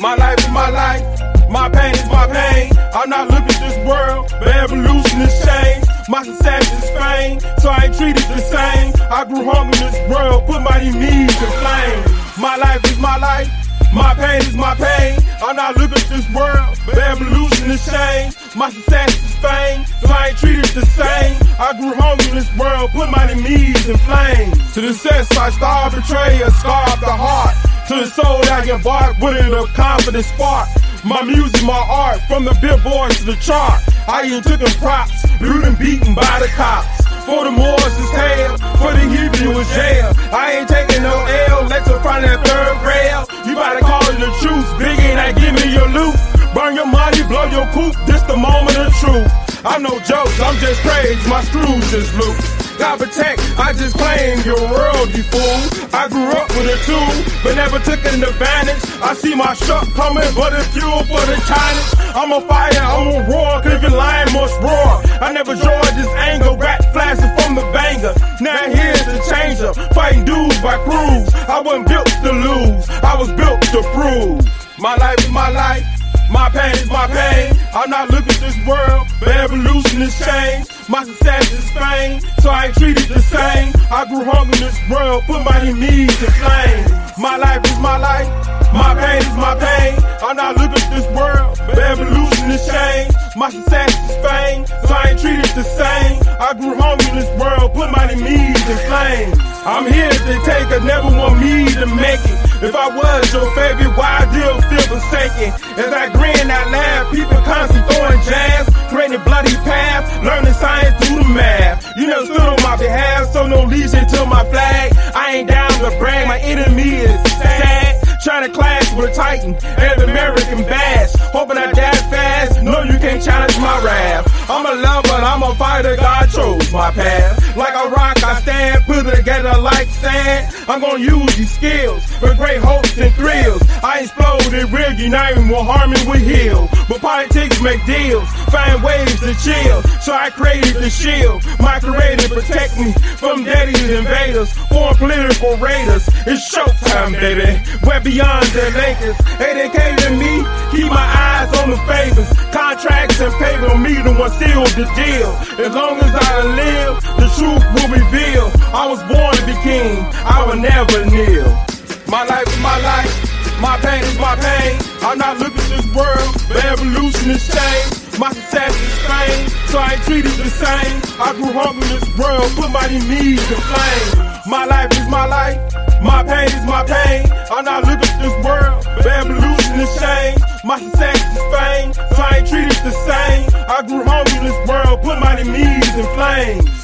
My life is my life. My pain is my pain. I'm not looking at this world, but evolution has changed. My success is fame, so I ain't treated the same. I grew hungry in this world, put my knees in flame. My life is my life. My pain is my pain. I'm not looking at this world, but evolution has changed. My success is fame, so I ain't treated the same. I grew hungry in this world, put my knees in flames. To the success I starve, betray, a scar the heart. To the soul I can bark with it a confident spark. My music, my art, from the billboards to the chart. I even took them props, brutal and beaten by the cops. For the Moors is hell, for the Hebrew was jail. I ain't taking no L, let's find that third rail. You gotta call it the truth, big ain't I give me your loot. Burn your money, blow your coop, this the moment of truth. I'm no jokes, I'm just crazy, my screws just loose. God protect, I just claim your world, you fool. I grew up with a tool, but never took an advantage. I see my shot coming, but it's fuel for the Chinese. I'm a fire, I'm a roar, cause if lion must roar. I never joined this anger, rat flashing from the banger. Now here's the changer, fighting dudes by crews. I wasn't built to lose, I was built to prove. My life is my life. My pain is my pain. I'm not looking at this world, but evolution has changed. My success is fame, so I ain't treated the same. I grew hungry in this world, put my knees in flames. My life is my life, my pain is my pain. I'm not looking at this world, but evolution has changed. My success is fame, so I ain't treated the same. I grew hungry in this world, put my knees in flames. I'm here to take a never want me to make it. If I was your favorite, why I deal feel forsaken? As I grin out loud, people constantly throwing jabs, with a titan and American bash. Hoping I die fast. No, you can't challenge my wrath. I'm a lover, I'm a fighter. God chose my path. Like a rock, I stand, put together like sand. I'm gonna use these skills for great hopes and thrills. I explode real uniting will harm and will heal. But politics make deals, find ways to chill. So I created the shield. My creator protect me from daddy's invaders, foreign political raiders. It's showtime, baby. We're beyond the Lakers. Hey, they came to me, keep my eyes on the favors. Contracts and paper, me the one seal the deal. As long as I live, truth will reveal. I was born to be king, I will never kneel. My life is my life, my pain is my pain. I'm not looking at this world, but evolution has changed. My success is fame, so I ain't treated the same. I grew hungry in this world, put my knees in flames. My life is my life, my pain is my pain. I'm not looking at this world, but evolution has changed. My success is fame, so I ain't treated the same. I grew hungry in this world, put my knees in flames.